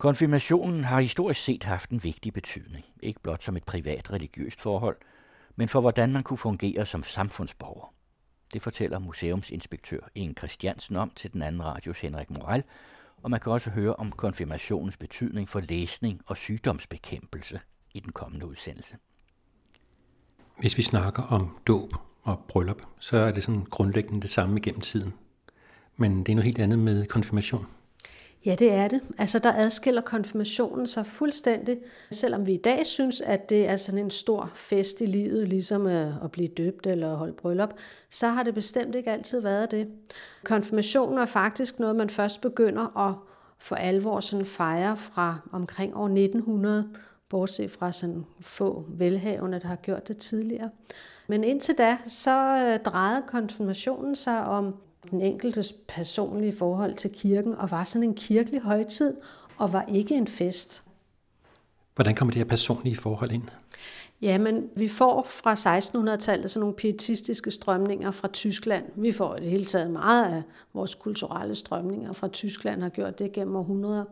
Konfirmationen har historisk set haft en vigtig betydning, ikke blot som et privat religiøst forhold, men for hvordan man kunne fungere som samfundsborger. Det fortæller museumsinspektør Inge Christiansen om til den anden radios Henrik Moral, og man kan også høre om konfirmationens betydning for læsning og sygdomsbekæmpelse i den kommende udsendelse. Hvis vi snakker om dåb og bryllup, så er det sådan grundlæggende det samme igennem tiden. Men det er noget helt andet med konfirmation. Ja, det er det. Altså, der adskiller konfirmationen sig fuldstændig. Selvom vi i dag synes, at det er sådan en stor fest i livet, ligesom øh, at blive døbt eller holde bryllup, så har det bestemt ikke altid været det. Konfirmationen er faktisk noget, man først begynder at for alvor sådan fejre fra omkring år 1900, bortset fra sådan få velhavende, der har gjort det tidligere. Men indtil da, så øh, drejede konfirmationen sig om den enkeltes personlige forhold til kirken, og var sådan en kirkelig højtid, og var ikke en fest. Hvordan kommer det her personlige forhold ind? Jamen, vi får fra 1600-tallet sådan nogle pietistiske strømninger fra Tyskland. Vi får i det hele taget meget af vores kulturelle strømninger fra Tyskland, har gjort det gennem århundreder.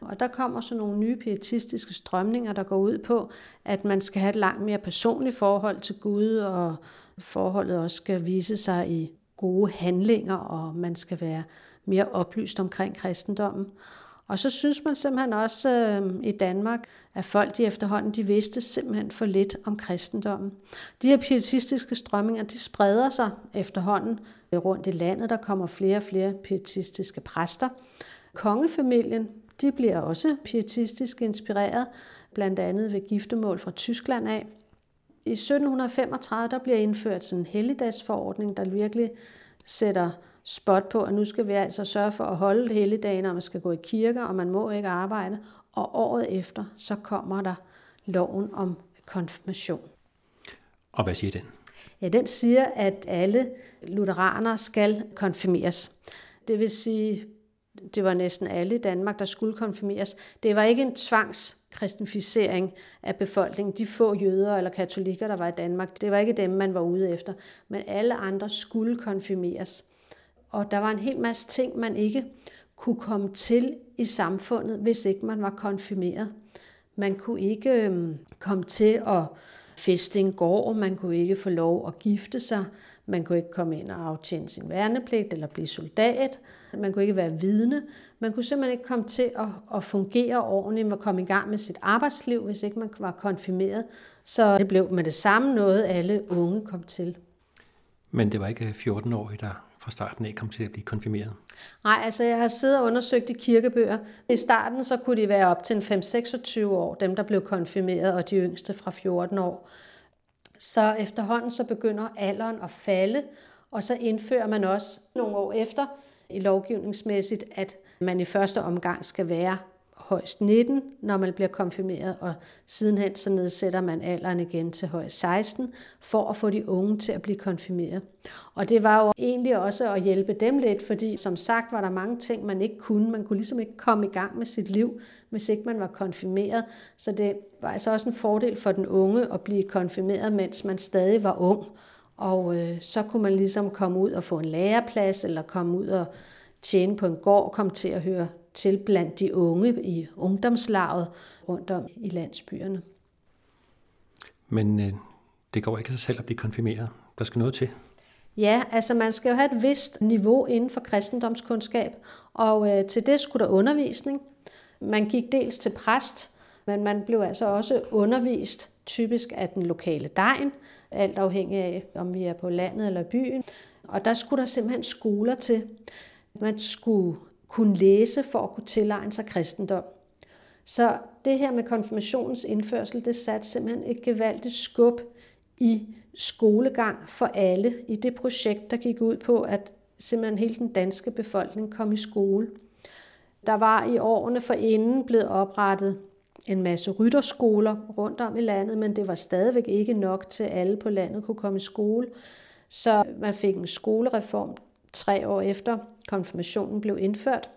Og der kommer så nogle nye pietistiske strømninger, der går ud på, at man skal have et langt mere personligt forhold til Gud, og forholdet også skal vise sig i gode handlinger, og man skal være mere oplyst omkring kristendommen. Og så synes man simpelthen også øh, i Danmark, at folk de efterhånden de vidste simpelthen for lidt om kristendommen. De her pietistiske strømninger, de spreder sig efterhånden rundt i landet. Der kommer flere og flere pietistiske præster. Kongefamilien, de bliver også pietistisk inspireret, blandt andet ved giftemål fra Tyskland af. I 1735 der bliver indført sådan en helligdagsforordning, der virkelig sætter spot på, at nu skal vi altså sørge for at holde helligdagen, og man skal gå i kirke, og man må ikke arbejde. Og året efter, så kommer der loven om konfirmation. Og hvad siger den? Ja, den siger, at alle lutheranere skal konfirmeres. Det vil sige, det var næsten alle i Danmark, der skulle konfirmeres. Det var ikke en kristenficering af befolkningen. De få jøder eller katolikker, der var i Danmark, det var ikke dem, man var ude efter. Men alle andre skulle konfirmeres. Og der var en hel masse ting, man ikke kunne komme til i samfundet, hvis ikke man var konfirmeret. Man kunne ikke øhm, komme til at feste en gård, man kunne ikke få lov at gifte sig, man kunne ikke komme ind og aftjene sin værnepligt eller blive soldat, man kunne ikke være vidne, man kunne simpelthen ikke komme til at, at fungere ordentligt og komme i gang med sit arbejdsliv, hvis ikke man var konfirmeret. Så det blev med det samme noget, alle unge kom til. Men det var ikke 14-årige, der fra starten af kom til at blive konfirmeret? Nej, altså jeg har siddet og undersøgt i kirkebøger. I starten så kunne de være op til en 5-26 år, dem der blev konfirmeret, og de yngste fra 14 år. Så efterhånden så begynder alderen at falde, og så indfører man også nogle år efter lovgivningsmæssigt, at man i første omgang skal være højst 19, når man bliver konfirmeret, og sidenhen så nedsætter man alderen igen til højst 16, for at få de unge til at blive konfirmeret. Og det var jo egentlig også at hjælpe dem lidt, fordi som sagt var der mange ting, man ikke kunne. Man kunne ligesom ikke komme i gang med sit liv, hvis ikke man var konfirmeret. Så det var altså også en fordel for den unge at blive konfirmeret, mens man stadig var ung. Og øh, så kunne man ligesom komme ud og få en læreplads, eller komme ud og tjene på en gård, komme til at høre til blandt de unge i ungdomslaget rundt om i landsbyerne. Men øh, det går ikke sig selv at blive konfirmeret. Der skal noget til. Ja, altså man skal jo have et vist niveau inden for kristendomskundskab, og øh, til det skulle der undervisning. Man gik dels til præst, men man blev altså også undervist typisk af den lokale degn, alt afhængig af, om vi er på landet eller byen. Og der skulle der simpelthen skoler til. Man skulle kunne læse for at kunne tilegne sig kristendom. Så det her med konfirmationens indførsel, det satte simpelthen et gevaldigt skub i skolegang for alle i det projekt, der gik ud på, at simpelthen hele den danske befolkning kom i skole. Der var i årene forinden blevet oprettet en masse rytterskoler rundt om i landet, men det var stadigvæk ikke nok til, at alle på landet kunne komme i skole. Så man fik en skolereform tre år efter konfirmationen blev indført,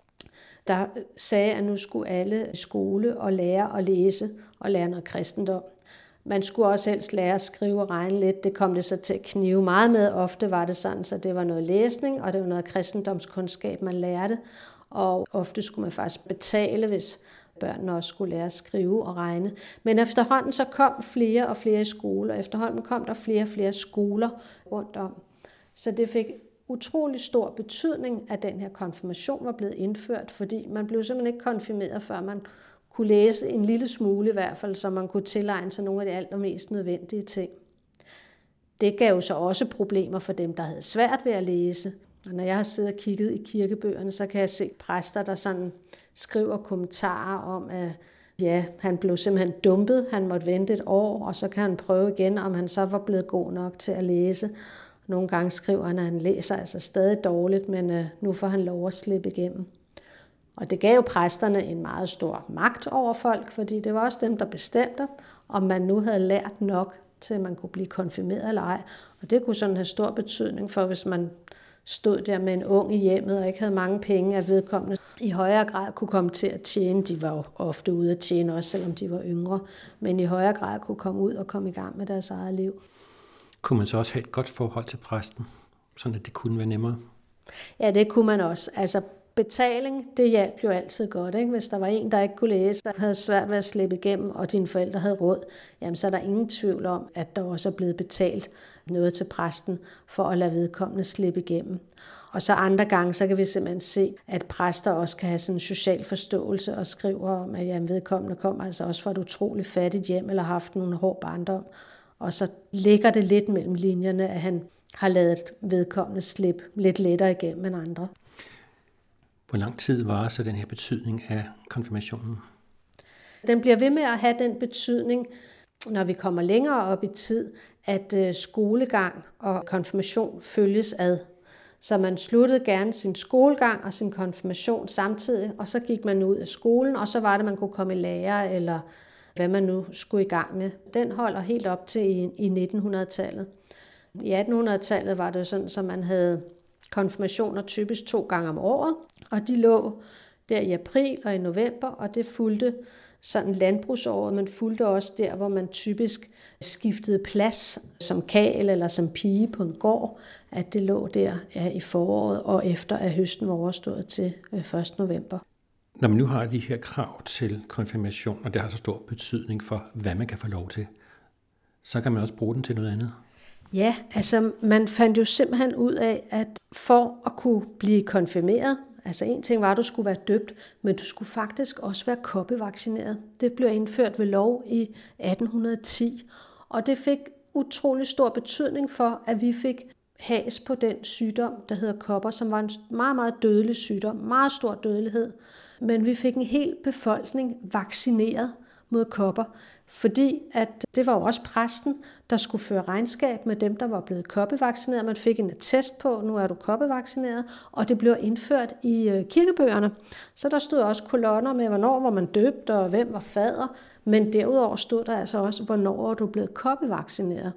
der sagde, at nu skulle alle skole og lære at læse og lære noget kristendom. Man skulle også helst lære at skrive og regne lidt. Det kom det så til at knive meget med. Ofte var det sådan, så det var noget læsning, og det var noget kristendomskundskab, man lærte. Og ofte skulle man faktisk betale, hvis børnene også skulle lære at skrive og regne. Men efterhånden så kom flere og flere i skole, og efterhånden kom der flere og flere skoler rundt om. Så det fik utrolig stor betydning, at den her konfirmation var blevet indført, fordi man blev simpelthen ikke konfirmeret, før man kunne læse en lille smule i hvert fald, så man kunne tilegne sig nogle af de allermest nødvendige ting. Det gav jo så også problemer for dem, der havde svært ved at læse. Og når jeg har siddet og kigget i kirkebøgerne, så kan jeg se præster, der sådan skriver kommentarer om, at ja, han blev simpelthen dumpet, han måtte vente et år, og så kan han prøve igen, om han så var blevet god nok til at læse. Nogle gange skriver han, at han læser altså stadig dårligt, men uh, nu får han lov at slippe igennem. Og det gav præsterne en meget stor magt over folk, fordi det var også dem, der bestemte, om man nu havde lært nok til, at man kunne blive konfirmeret eller ej. Og det kunne sådan have stor betydning for, hvis man stod der med en ung i hjemmet og ikke havde mange penge, at vedkommende i højere grad kunne komme til at tjene. De var jo ofte ude at tjene også, selvom de var yngre, men i højere grad kunne komme ud og komme i gang med deres eget liv. Kunne man så også have et godt forhold til præsten, sådan at det kunne være nemmere? Ja, det kunne man også. Altså betaling, det hjalp jo altid godt. Ikke? Hvis der var en, der ikke kunne læse, der havde svært ved at slippe igennem, og dine forældre havde råd, jamen så er der ingen tvivl om, at der også er blevet betalt noget til præsten for at lade vedkommende slippe igennem. Og så andre gange, så kan vi simpelthen se, at præster også kan have sådan en social forståelse og skriver om, at jamen, vedkommende kommer altså også fra et utroligt fattigt hjem eller har haft nogle hård barndom. Og så ligger det lidt mellem linjerne, at han har lavet vedkommende slippe lidt lettere igennem end andre. Hvor lang tid var så den her betydning af konfirmationen? Den bliver ved med at have den betydning, når vi kommer længere op i tid, at øh, skolegang og konfirmation følges ad. Så man sluttede gerne sin skolegang og sin konfirmation samtidig, og så gik man ud af skolen, og så var det, man kunne komme i lære, eller hvad man nu skulle i gang med. Den holder helt op til i 1900-tallet. I 1800-tallet var det sådan, at man havde konfirmationer typisk to gange om året, og de lå der i april og i november, og det fulgte sådan landbrugsåret, men fulgte også der, hvor man typisk skiftede plads som kal eller som pige på en gård, at det lå der ja, i foråret og efter at høsten var overstået til 1. Øh, november. Når man nu har de her krav til konfirmation, og det har så stor betydning for, hvad man kan få lov til, så kan man også bruge den til noget andet. Ja, altså man fandt jo simpelthen ud af, at for at kunne blive konfirmeret, altså en ting var, at du skulle være døbt, men du skulle faktisk også være koppevaccineret. Det blev indført ved lov i 1810, og det fik utrolig stor betydning for, at vi fik has på den sygdom, der hedder kopper, som var en meget, meget dødelig sygdom, meget stor dødelighed. Men vi fik en hel befolkning vaccineret mod kopper, fordi at det var jo også præsten, der skulle føre regnskab med dem, der var blevet koppevaccineret. Man fik en attest på, nu er du koppevaccineret, og det blev indført i øh, kirkebøgerne. Så der stod også kolonner med, hvornår var man døbt, og hvem var fader, men derudover stod der altså også, hvornår du du blevet koppevaccineret.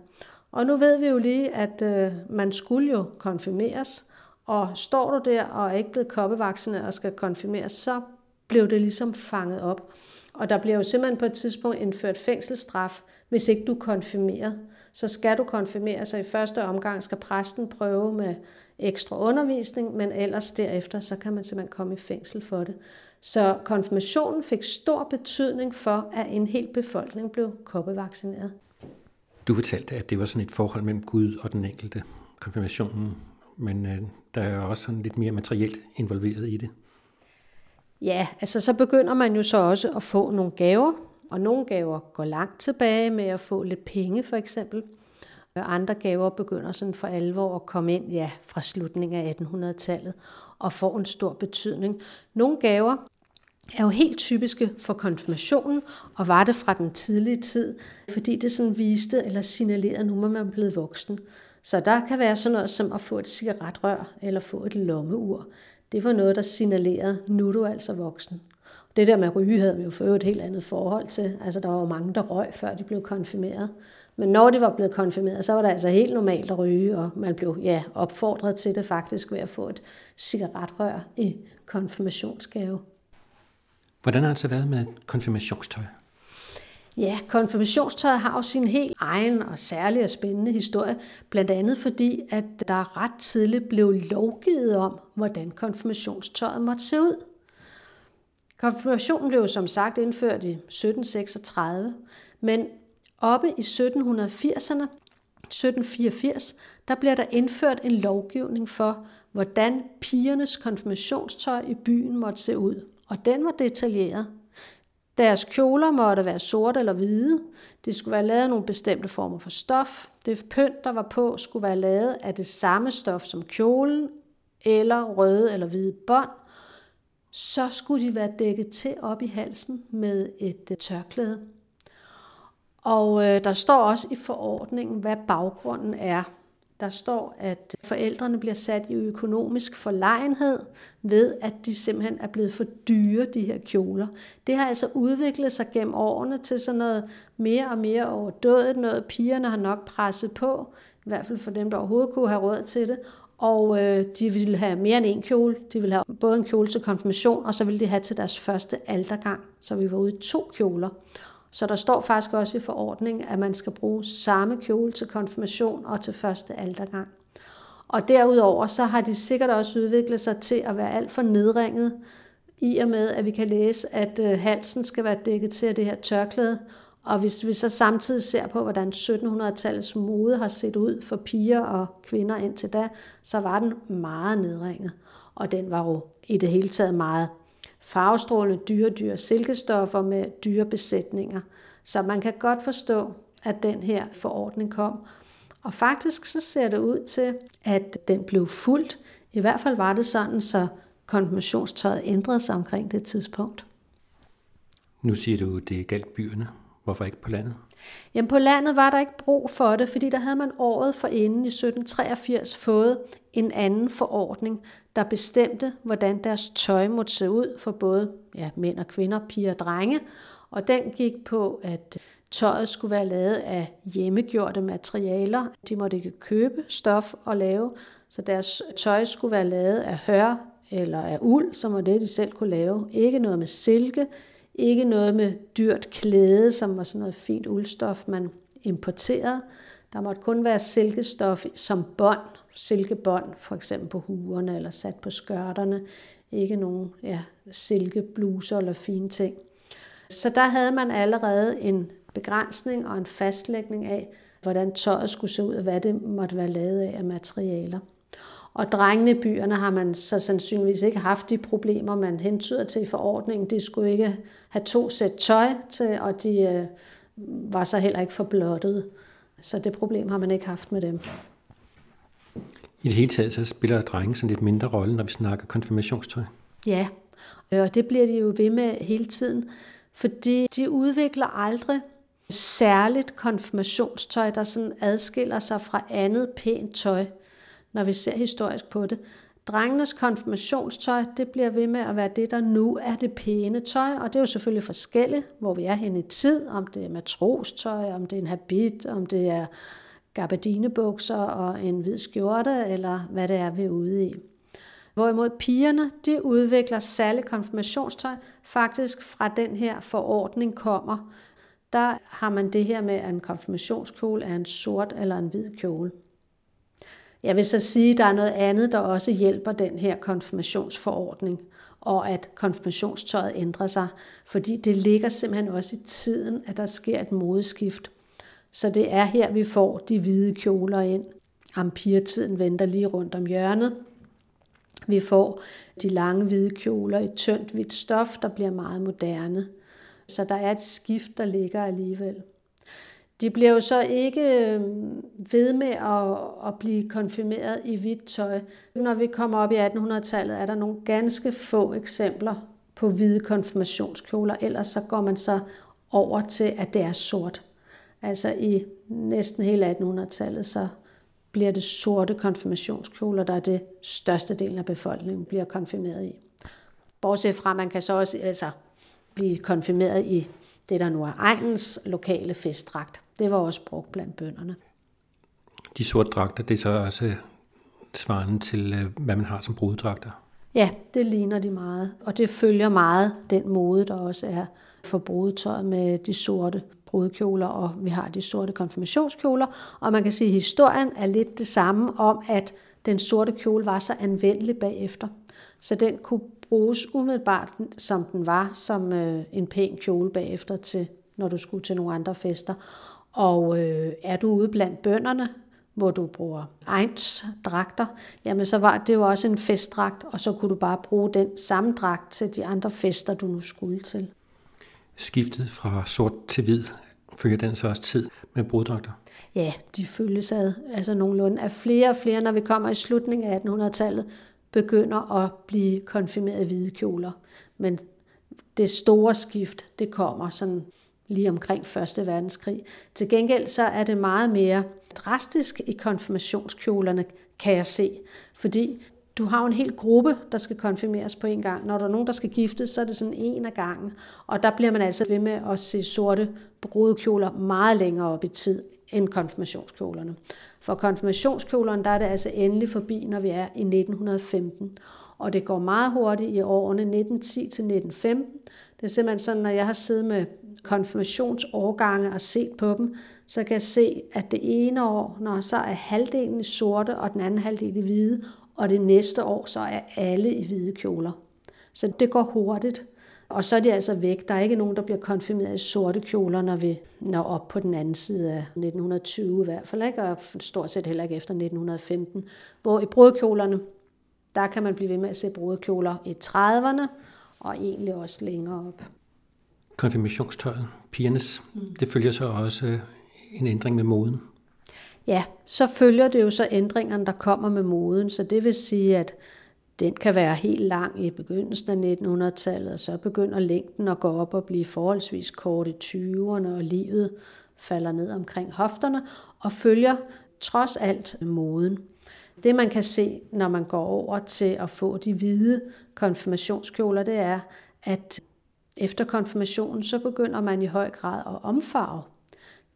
Og nu ved vi jo lige, at øh, man skulle jo konfirmeres, og står du der og er ikke blevet koppevaccineret og skal konfirmeres, så blev det ligesom fanget op. Og der bliver jo simpelthen på et tidspunkt indført fængselsstraf, hvis ikke du er konfirmeret. Så skal du konfirmere, så i første omgang skal præsten prøve med ekstra undervisning, men ellers derefter, så kan man simpelthen komme i fængsel for det. Så konfirmationen fik stor betydning for, at en hel befolkning blev koppevaccineret. Du fortalte, at det var sådan et forhold mellem Gud og den enkelte konfirmationen, men øh, der er også sådan lidt mere materielt involveret i det. Ja, altså så begynder man jo så også at få nogle gaver, og nogle gaver går langt tilbage med at få lidt penge for eksempel. Andre gaver begynder sådan for alvor at komme ind ja, fra slutningen af 1800-tallet og får en stor betydning. Nogle gaver er jo helt typiske for konfirmationen, og var det fra den tidlige tid, fordi det sådan viste eller signalerede, at nu må man blive voksen. Så der kan være sådan noget som at få et cigaretrør eller få et lommeur det var noget, der signalerede, nu er du altså voksen. Det der med ryge havde vi jo for et helt andet forhold til. Altså, der var jo mange, der røg, før de blev konfirmeret. Men når de var blevet konfirmeret, så var det altså helt normalt at ryge, og man blev ja, opfordret til det faktisk ved at få et cigaretrør i konfirmationsgave. Hvordan har det så været med konfirmationstøj? Ja, konfirmationstøjet har jo sin helt egen og særlig og spændende historie, blandt andet fordi, at der ret tidligt blev lovgivet om, hvordan konfirmationstøjet måtte se ud. Konfirmationen blev som sagt indført i 1736, men oppe i 1780'erne, 1784, der bliver der indført en lovgivning for, hvordan pigernes konfirmationstøj i byen måtte se ud, og den var detaljeret. Deres kjoler måtte være sorte eller hvide. De skulle være lavet af nogle bestemte former for stof. Det pynt, der var på, skulle være lavet af det samme stof som kjolen, eller røde eller hvide bånd. Så skulle de være dækket til op i halsen med et øh, tørklæde. Og øh, der står også i forordningen, hvad baggrunden er der står, at forældrene bliver sat i økonomisk forlegenhed ved, at de simpelthen er blevet for dyre, de her kjoler. Det har altså udviklet sig gennem årene til sådan noget mere og mere overdådet, noget pigerne har nok presset på, i hvert fald for dem, der overhovedet kunne have råd til det, og øh, de ville have mere end en kjole. De ville have både en kjole til konfirmation, og så ville de have til deres første aldergang. Så vi var ude i to kjoler. Så der står faktisk også i forordningen, at man skal bruge samme kjole til konfirmation og til første aldergang. Og derudover så har de sikkert også udviklet sig til at være alt for nedringet, i og med at vi kan læse, at øh, halsen skal være dækket til af det her tørklæde. Og hvis vi så samtidig ser på, hvordan 1700-tallets mode har set ud for piger og kvinder indtil da, så var den meget nedringet. Og den var jo i det hele taget meget farvestrålende dyre, dyre silkestoffer med dyre besætninger. Så man kan godt forstå, at den her forordning kom. Og faktisk så ser det ud til, at den blev fuldt. I hvert fald var det sådan, så konfirmationstøjet ændrede sig omkring det tidspunkt. Nu siger du, at det galt byerne. Hvorfor ikke på landet? Jamen på landet var der ikke brug for det, fordi der havde man året for inden i 1783 fået en anden forordning, der bestemte, hvordan deres tøj måtte se ud for både ja, mænd og kvinder, piger og drenge. Og den gik på, at tøjet skulle være lavet af hjemmegjorte materialer. De måtte ikke købe stof og lave, så deres tøj skulle være lavet af hør eller af uld, som var det, de selv kunne lave. Ikke noget med silke, ikke noget med dyrt klæde, som var sådan noget fint uldstof, man importerede. Der måtte kun være silkestof som bånd, silkebånd, for eksempel på huerne eller sat på skørterne. Ikke nogen ja, silkebluser eller fine ting. Så der havde man allerede en begrænsning og en fastlægning af, hvordan tøjet skulle se ud og hvad det måtte være lavet af af materialer. Og drengene i byerne har man så sandsynligvis ikke haft de problemer, man hentyder til i forordningen. De skulle ikke have to sæt tøj til, og de øh, var så heller ikke forblottet. Så det problem har man ikke haft med dem. I det hele taget så spiller drenge sådan lidt mindre rolle, når vi snakker konfirmationstøj. Ja, og det bliver de jo ved med hele tiden, fordi de udvikler aldrig særligt konfirmationstøj, der sådan adskiller sig fra andet pænt tøj når vi ser historisk på det. Drengenes konfirmationstøj, det bliver ved med at være det, der nu er det pæne tøj, og det er jo selvfølgelig forskelligt, hvor vi er henne i tid, om det er matrostøj, om det er en habit, om det er gabardinebukser og en hvid skjorte, eller hvad det er, vi er ude i. Hvorimod pigerne, de udvikler særligt konfirmationstøj, faktisk fra den her forordning kommer. Der har man det her med, at en konfirmationskjole er en sort eller en hvid kjole. Jeg vil så sige, at der er noget andet, der også hjælper den her konfirmationsforordning, og at konfirmationstøjet ændrer sig, fordi det ligger simpelthen også i tiden, at der sker et modeskift. Så det er her, vi får de hvide kjoler ind. Ampiretiden venter lige rundt om hjørnet. Vi får de lange hvide kjoler i tyndt hvidt stof, der bliver meget moderne. Så der er et skift, der ligger alligevel. De bliver jo så ikke øhm, ved med at, at blive konfirmeret i hvidt tøj. Når vi kommer op i 1800-tallet, er der nogle ganske få eksempler på hvide konfirmationskjoler. Ellers så går man så over til, at det er sort. Altså i næsten hele 1800-tallet, så bliver det sorte konfirmationskjoler, der er det største del af befolkningen bliver konfirmeret i. Bortset fra, at man kan så også altså, blive konfirmeret i det, der nu er egens lokale festdragt. Det var også brugt blandt bønderne. De sorte dragter, det er så også svarende til, øh, hvad man har som brudedragter? Ja, det ligner de meget. Og det følger meget den mode, der også er for brudetøjet med de sorte brudekjoler, og vi har de sorte konfirmationskjoler. Og man kan sige, at historien er lidt det samme om, at den sorte kjole var så anvendelig bagefter. Så den kunne bruges umiddelbart, som den var, som øh, en pæn kjole bagefter til, når du skulle til nogle andre fester. Og øh, er du ude blandt bønderne, hvor du bruger egens dragter, jamen så var det jo også en festdragt, og så kunne du bare bruge den samme dragt til de andre fester, du nu skulle til. Skiftet fra sort til hvid, følger den så også tid med bruddragter? Ja, de følges ad, altså nogenlunde af flere og flere, når vi kommer i slutningen af 1800-tallet, begynder at blive konfirmeret hvide kjoler. Men det store skift, det kommer sådan lige omkring 1. verdenskrig. Til gengæld så er det meget mere drastisk i konfirmationskjolerne, kan jeg se. Fordi du har jo en hel gruppe, der skal konfirmeres på en gang. Når der er nogen, der skal giftes, så er det sådan en af gangen. Og der bliver man altså ved med at se sorte brudekjoler meget længere op i tid end konfirmationskjolerne. For konfirmationskjolerne, der er det altså endelig forbi, når vi er i 1915. Og det går meget hurtigt i årene 1910 til 1915. Det er simpelthen sådan, når jeg har siddet med konfirmationsårgange og set på dem, så kan jeg se, at det ene år, når så er halvdelen i sorte, og den anden halvdel i hvide, og det næste år, så er alle i hvide kjoler. Så det går hurtigt. Og så er de altså væk. Der er ikke nogen, der bliver konfirmeret i sorte kjoler, når vi når op på den anden side af 1920 i hvert fald, ikke? og stort set heller ikke efter 1915. Hvor i brudkjolerne, der kan man blive ved med at se brudekjoler i 30'erne, og egentlig også længere op. Konfirmationstøjet, pigernes, mm. det følger så også en ændring med moden. Ja, så følger det jo så ændringerne, der kommer med moden. Så det vil sige, at den kan være helt lang i begyndelsen af 1900-tallet, og så begynder længden at gå op og blive forholdsvis kort i 20'erne, og livet falder ned omkring hofterne, og følger trods alt moden. Det man kan se, når man går over til at få de hvide konfirmationskjoler, det er, at efter konfirmationen, så begynder man i høj grad at omfarve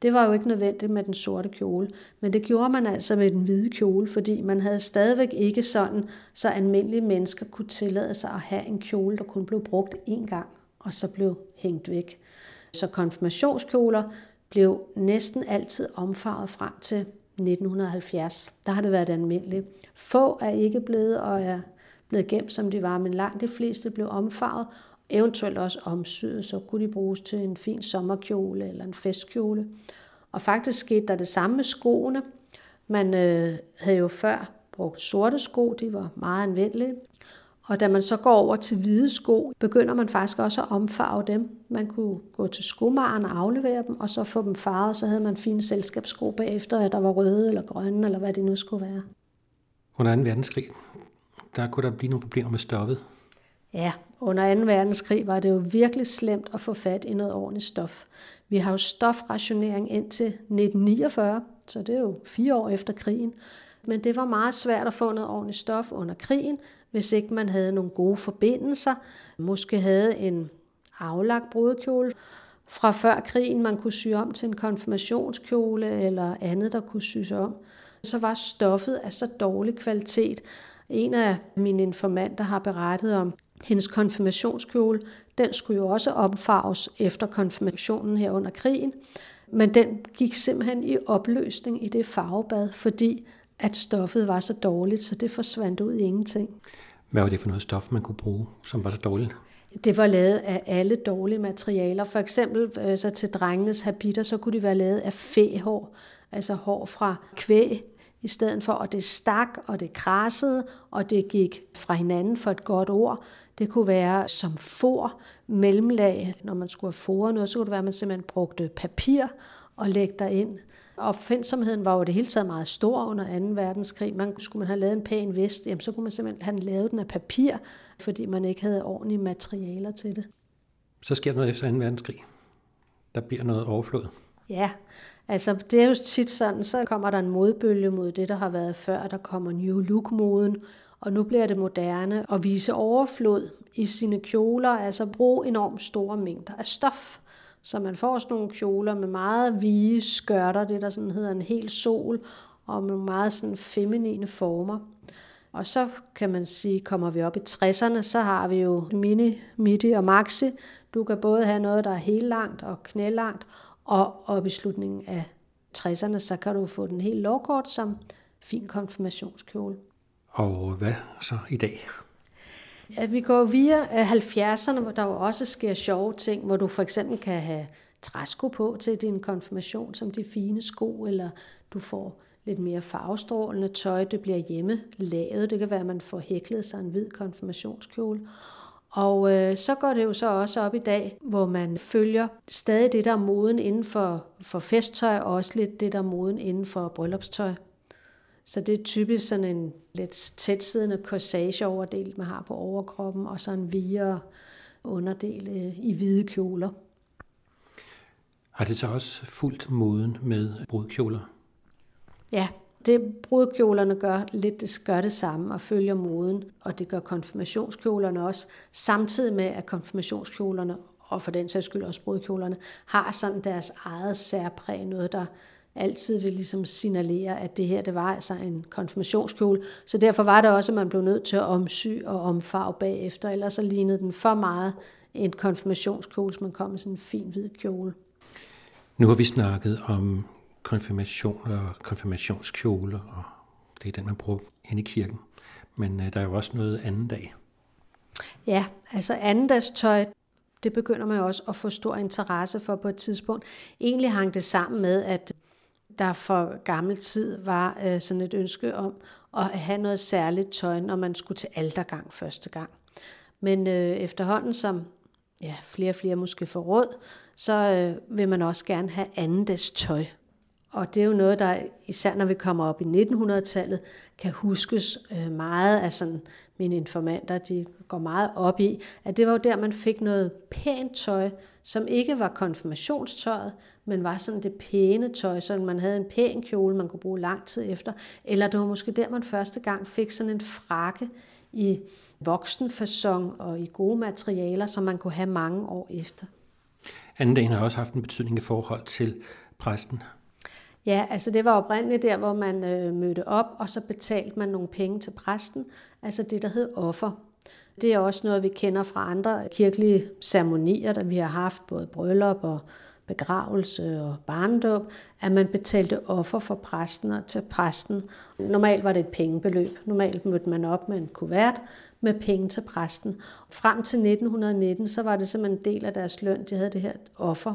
det var jo ikke nødvendigt med den sorte kjole, men det gjorde man altså med den hvide kjole, fordi man havde stadigvæk ikke sådan, så almindelige mennesker kunne tillade sig at have en kjole, der kun blev brugt én gang, og så blev hængt væk. Så konfirmationskjoler blev næsten altid omfarvet frem til 1970. Der har det været almindeligt. Få er ikke blevet og er blevet gemt, som de var, men langt de fleste blev omfarvet, eventuelt også omsyet, så kunne de bruges til en fin sommerkjole eller en festkjole. Og faktisk skete der det samme med skoene. Man øh, havde jo før brugt sorte sko, de var meget anvendelige. Og da man så går over til hvide sko, begynder man faktisk også at omfarve dem. Man kunne gå til skomaren og aflevere dem, og så få dem farvet, så havde man fine selskabssko bagefter, at der var røde eller grønne, eller hvad det nu skulle være. Under 2. verdenskrig, der kunne der blive nogle problemer med stoffet. Ja, under 2. verdenskrig var det jo virkelig slemt at få fat i noget ordentligt stof. Vi har jo stofrationering indtil 1949, så det er jo fire år efter krigen. Men det var meget svært at få noget ordentligt stof under krigen, hvis ikke man havde nogle gode forbindelser. Måske havde en aflagt brudekjole fra før krigen, man kunne sy om til en konfirmationskjole eller andet, der kunne sys om. Så var stoffet af så dårlig kvalitet. En af mine informanter har berettet om hendes konfirmationskjole, den skulle jo også omfarves efter konfirmationen her under krigen, men den gik simpelthen i opløsning i det farvebad, fordi at stoffet var så dårligt, så det forsvandt ud i ingenting. Hvad var det for noget stof, man kunne bruge, som var så dårligt? Det var lavet af alle dårlige materialer. For eksempel øh, så til drengenes habiter, så kunne de være lavet af fæhår, altså hår fra kvæg, i stedet for, at det stak, og det krassede, og det gik fra hinanden for et godt ord. Det kunne være som for mellemlag, når man skulle have for noget, så kunne det være, at man simpelthen brugte papir og lægge der ind. Opfindsomheden var jo det hele taget meget stor under 2. verdenskrig. Man, skulle man have lavet en pæn vest, jamen, så kunne man simpelthen have lavet den af papir, fordi man ikke havde ordentlige materialer til det. Så sker der noget efter 2. verdenskrig. Der bliver noget overflod. Ja, altså det er jo tit sådan, så kommer der en modbølge mod det, der har været før. Der kommer New Look-moden, og nu bliver det moderne at vise overflod i sine kjoler, altså bruge enormt store mængder af stof. Så man får sådan nogle kjoler med meget vige skørter, det der sådan hedder en hel sol, og med meget sådan feminine former. Og så kan man sige, kommer vi op i 60'erne, så har vi jo mini, midi og maxi. Du kan både have noget, der er helt langt og knælangt, og op i slutningen af 60'erne, så kan du få den helt lovkort som fin konfirmationskjole. Og hvad så i dag? Ja, vi går via 70'erne, hvor der jo også sker sjove ting, hvor du for eksempel kan have træsko på til din konfirmation, som de fine sko, eller du får lidt mere farvestrålende tøj, det bliver hjemme lavet. Det kan være, at man får hæklet sig en hvid konfirmationskjole. Og øh, så går det jo så også op i dag, hvor man følger stadig det, der er moden inden for, for festtøj, og også lidt det, der er moden inden for bryllupstøj. Så det er typisk sådan en lidt tætsiddende corsage overdel, man har på overkroppen, og så en videre underdel øh, i hvide kjoler. Har det så også fuldt moden med brudkjoler? Ja, det brudkjolerne gør lidt, det gør det samme og følger moden, og det gør konfirmationskjolerne også, samtidig med at konfirmationskjolerne, og for den sags skyld også brudkjolerne, har sådan deres eget særpræg, noget der altid vil ligesom signalere, at det her det var altså en konfirmationskjole. Så derfor var det også, at man blev nødt til at omsy og omfarve bagefter, ellers så lignede den for meget en konfirmationskjole, så man kom i sådan en fin hvid kjole. Nu har vi snakket om konfirmationer og konfirmationskjole, og det er den, man bruger hen i kirken. Men øh, der er jo også noget anden dag. Ja, altså andendags tøj, det begynder man også at få stor interesse for på et tidspunkt. Egentlig hang det sammen med, at der for gammel tid var øh, sådan et ønske om at have noget særligt tøj, når man skulle til aldergang første gang. Men øh, efterhånden, som ja, flere og flere måske får råd, så øh, vil man også gerne have andendags tøj. Og det er jo noget, der især når vi kommer op i 1900-tallet, kan huskes øh, meget af sådan, mine informanter, de går meget op i, at det var jo der, man fik noget pænt tøj, som ikke var konfirmationstøjet, men var sådan det pæne tøj, så man havde en pæn kjole, man kunne bruge lang tid efter. Eller det var måske der, man første gang fik sådan en frakke i voksenfasong og i gode materialer, som man kunne have mange år efter. Anden dagen har også haft en betydning i forhold til præsten. Ja, altså det var oprindeligt der, hvor man øh, mødte op, og så betalte man nogle penge til præsten, altså det, der hed offer. Det er også noget, vi kender fra andre kirkelige ceremonier, der vi har haft, både bryllup og begravelse og barndåb, at man betalte offer for præsten og til præsten. Normalt var det et pengebeløb. Normalt mødte man op med en kuvert med penge til præsten. Frem til 1919, så var det simpelthen en del af deres løn, de havde det her offer.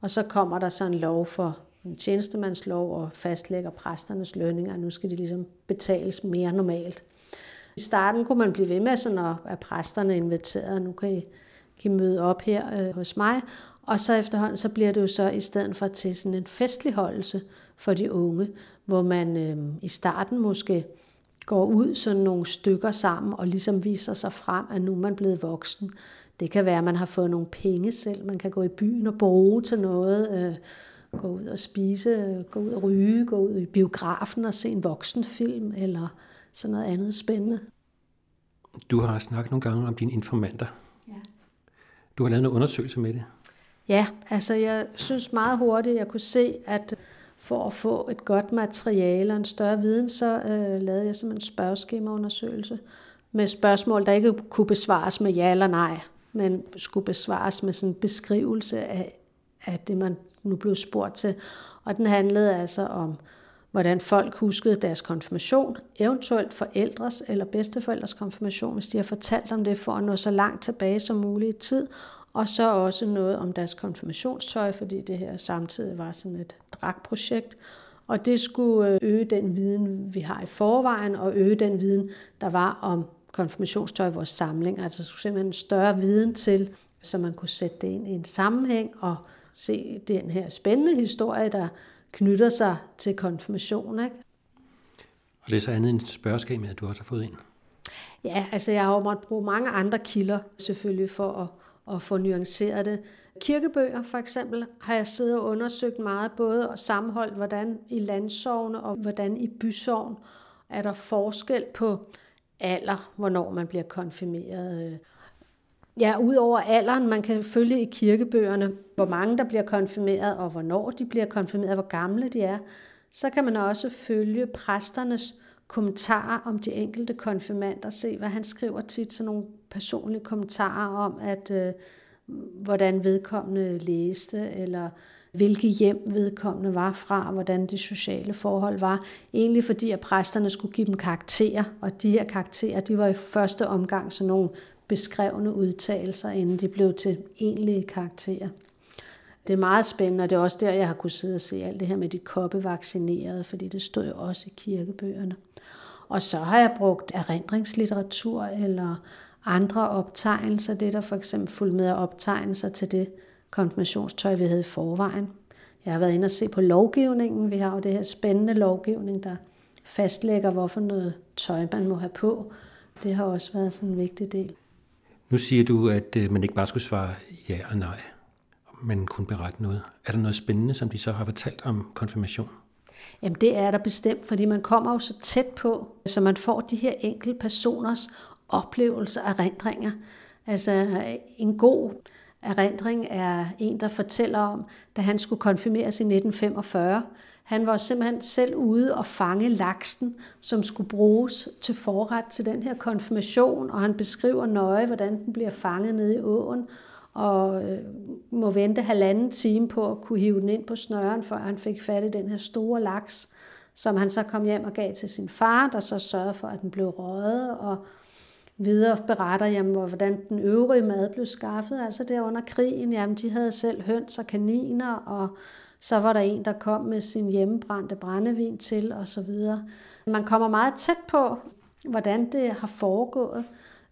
Og så kommer der så en lov for tjenestemandslov og fastlægger præsternes lønninger. Nu skal de ligesom betales mere normalt. I starten kunne man blive ved med, sådan at, at præsterne inviterede, nu kan I, kan I møde op her øh, hos mig. Og så efterhånden, så bliver det jo så i stedet for til sådan en festligholdelse for de unge, hvor man øh, i starten måske går ud sådan nogle stykker sammen og ligesom viser sig frem, at nu er man blevet voksen. Det kan være, at man har fået nogle penge selv. Man kan gå i byen og bruge til noget. Øh, gå ud og spise, gå ud og ryge, gå ud i biografen og se en voksenfilm eller sådan noget andet spændende. Du har snakket nogle gange om dine informanter. Ja. Du har lavet en undersøgelse med det. Ja, altså jeg synes meget hurtigt, jeg kunne se, at for at få et godt materiale og en større viden, så øh, lavede jeg simpelthen en spørgeskemaundersøgelse med spørgsmål, der ikke kunne besvares med ja eller nej, men skulle besvares med sådan en beskrivelse af, af det, man nu blev spurgt til. Og den handlede altså om, hvordan folk huskede deres konfirmation, eventuelt forældres eller bedsteforældres konfirmation, hvis de har fortalt om det for at nå så langt tilbage som muligt i tid, og så også noget om deres konfirmationstøj, fordi det her samtidig var sådan et dragprojekt. Og det skulle øh, øge den viden, vi har i forvejen, og øge den viden, der var om konfirmationstøj i vores samling. Altså skulle simpelthen en større viden til, så man kunne sætte det ind i en sammenhæng og se den her spændende historie, der knytter sig til konfirmation. Ikke? Og det er så andet end spørgeskemaet, at du også har fået ind? Ja, altså jeg har jo måttet bruge mange andre kilder selvfølgelig for at, at få nuanceret det. Kirkebøger for eksempel har jeg siddet og undersøgt meget, både og sammenholdt, hvordan i landsovne og hvordan i bysovn er der forskel på alder, hvornår man bliver konfirmeret. Ja, udover alderen, man kan følge i kirkebøgerne, hvor mange der bliver konfirmeret, og hvornår de bliver konfirmeret, hvor gamle de er. Så kan man også følge præsternes kommentarer om de enkelte konfirmander, se hvad han skriver tit, sådan nogle personlige kommentarer om, at øh, hvordan vedkommende læste, eller hvilke hjem vedkommende var fra, hvordan de sociale forhold var. Egentlig fordi, at præsterne skulle give dem karakterer, og de her karakterer, de var i første omgang sådan nogle beskrevne udtalelser, inden de blev til egentlige karakterer. Det er meget spændende, og det er også der, jeg har kunnet sidde og se alt det her med de koppevaccinerede, fordi det stod jo også i kirkebøgerne. Og så har jeg brugt erindringslitteratur eller andre optegnelser. Det er der for eksempel fuldt med optegnelser til det konfirmationstøj, vi havde i forvejen. Jeg har været inde og se på lovgivningen. Vi har jo det her spændende lovgivning, der fastlægger, hvorfor noget tøj man må have på. Det har også været sådan en vigtig del. Nu siger du, at øh, man ikke bare skulle svare ja og nej, men kun berette noget. Er der noget spændende, som de så har fortalt om konfirmation? Jamen det er der bestemt, fordi man kommer jo så tæt på, så man får de her enkelte personers oplevelser og erindringer. Altså en god erindring er en, der fortæller om, da han skulle konfirmeres i 1945. Han var simpelthen selv ude og fange laksen, som skulle bruges til forret til den her konfirmation, og han beskriver nøje, hvordan den bliver fanget nede i åen, og øh, må vente halvanden time på at kunne hive den ind på snøren, før han fik fat i den her store laks, som han så kom hjem og gav til sin far, der så sørgede for, at den blev røget, og videre beretter, jamen, hvordan den øvrige mad blev skaffet. Altså der under krigen, jamen, de havde selv høns og kaniner, og så var der en, der kom med sin hjemmebrændte brændevin til, og så videre. Man kommer meget tæt på, hvordan det har foregået.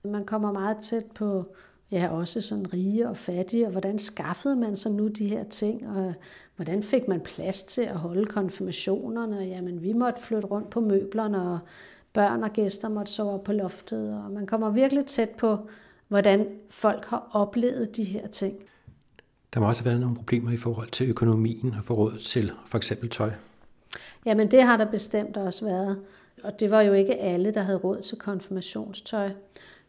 Man kommer meget tæt på ja, også sådan rige og fattige, og hvordan skaffede man så nu de her ting, og hvordan fik man plads til at holde konfirmationerne, jamen vi måtte flytte rundt på møblerne, og børn og gæster måtte sove på loftet, og man kommer virkelig tæt på, hvordan folk har oplevet de her ting. Der må også have været nogle problemer i forhold til økonomien og forråd til for eksempel tøj. Jamen det har der bestemt også været. Og det var jo ikke alle, der havde råd til konfirmationstøj.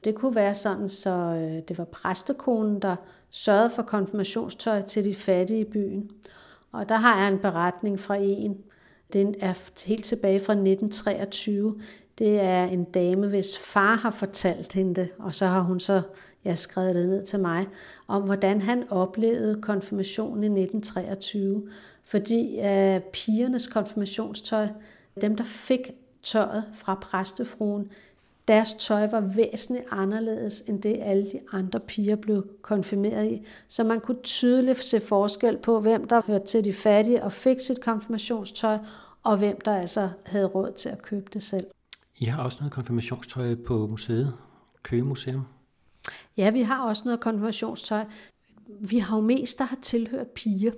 Det kunne være sådan, så øh, det var præstekonen, der sørgede for konfirmationstøj til de fattige i byen. Og der har jeg en beretning fra en. Den er helt tilbage fra 1923. Det er en dame, hvis far har fortalt hende det, og så har hun så jeg skrev det ned til mig, om hvordan han oplevede konfirmationen i 1923. Fordi øh, pigernes konfirmationstøj, dem der fik tøjet fra præstefruen, deres tøj var væsentligt anderledes end det, alle de andre piger blev konfirmeret i. Så man kunne tydeligt se forskel på, hvem der hørte til de fattige og fik sit konfirmationstøj, og hvem der altså havde råd til at købe det selv. I har også noget konfirmationstøj på museet, Køge Museum. Ja, vi har også noget konfirmationstøj. Vi har jo mest, der har tilhørt piger.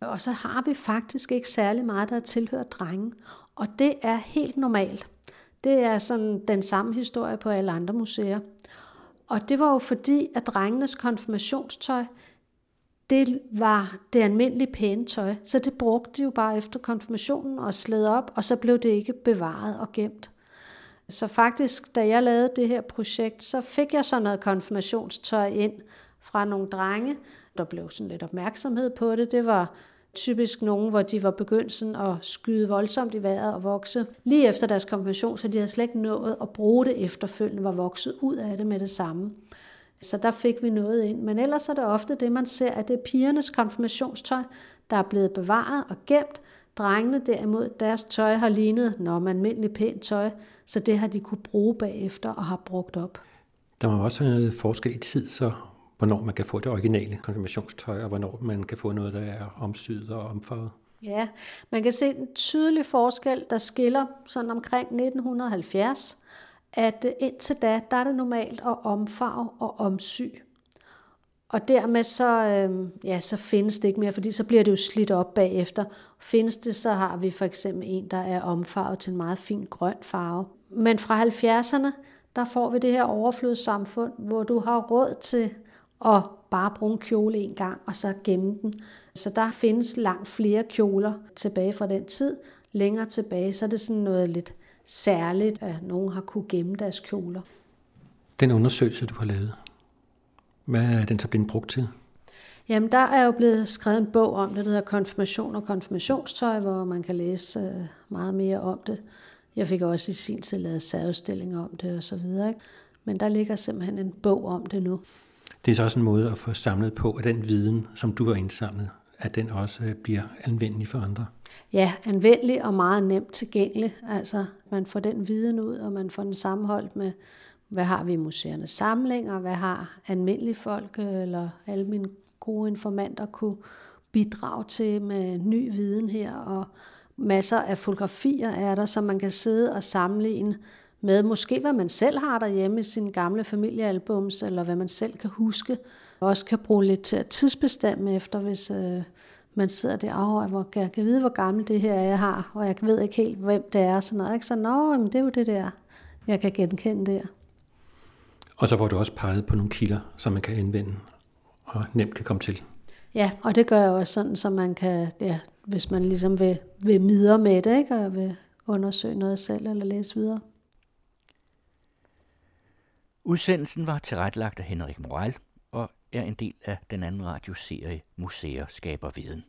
Og så har vi faktisk ikke særlig meget, der har tilhørt drenge. Og det er helt normalt. Det er sådan den samme historie på alle andre museer. Og det var jo fordi, at drengenes konfirmationstøj, det var det almindelige pæne tøj, så det brugte de jo bare efter konfirmationen og sled op, og så blev det ikke bevaret og gemt. Så faktisk, da jeg lavede det her projekt, så fik jeg så noget konfirmationstøj ind fra nogle drenge. Der blev sådan lidt opmærksomhed på det. Det var typisk nogen, hvor de var begyndt sådan at skyde voldsomt i vejret og vokse lige efter deres konfirmation, så de havde slet ikke nået at bruge det efterfølgende, var vokset ud af det med det samme. Så der fik vi noget ind. Men ellers er det ofte det, man ser, at det er pigernes konfirmationstøj, der er blevet bevaret og gemt. Drengene derimod, deres tøj har lignet når man almindelig pænt tøj, så det har de kunne bruge bagefter og har brugt op. Der må også være noget forskel i tid, så hvornår man kan få det originale konfirmationstøj, og hvornår man kan få noget, der er omsyet og omfarvet. Ja, man kan se en tydelig forskel, der skiller sådan omkring 1970, at indtil da, der er det normalt at omfarve og omsy. Og dermed så, øh, ja, så findes det ikke mere, fordi så bliver det jo slidt op bagefter. Findes det, så har vi for eksempel en, der er omfarvet til en meget fin grøn farve. Men fra 70'erne, der får vi det her overflodssamfund, hvor du har råd til at bare bruge en kjole en gang, og så gemme den. Så der findes langt flere kjoler tilbage fra den tid. Længere tilbage, så er det sådan noget lidt særligt, at nogen har kunne gemme deres kjoler. Den undersøgelse, du har lavet, hvad er den så blevet brugt til? Jamen, der er jo blevet skrevet en bog om det, der hedder Konfirmation og konfirmationstøj, hvor man kan læse øh, meget mere om det. Jeg fik også i sin tid lavet særudstillinger om det og så videre. Ikke? Men der ligger simpelthen en bog om det nu. Det er så også en måde at få samlet på, at den viden, som du har indsamlet, at den også øh, bliver anvendelig for andre. Ja, anvendelig og meget nemt tilgængelig. Altså, man får den viden ud, og man får den sammenholdt med, hvad har vi i museernes samlinger, hvad har almindelige folk øh, eller alle mine gode informanter kunne bidrage til med ny viden her, og masser af fotografier er der, som man kan sidde og sammenligne med måske hvad man selv har derhjemme i sine gamle familiealbums, eller hvad man selv kan huske, og også kan bruge lidt til at tidsbestemme efter, hvis øh, man sidder der, og hvor jeg kan vide, hvor gammel det her er, jeg har, og jeg ved ikke helt, hvem det er, sådan noget. Ikke? Så nå, men det er jo det der, jeg kan genkende der. Og så får du også peget på nogle kilder, som man kan anvende og nemt kan komme til. Ja, og det gør jeg også sådan, så man kan, ja, hvis man ligesom vil, vil midre med det, ikke? og vil undersøge noget selv eller læse videre. Udsendelsen var tilrettelagt af Henrik Moral og er en del af den anden radioserie Museer skaber viden.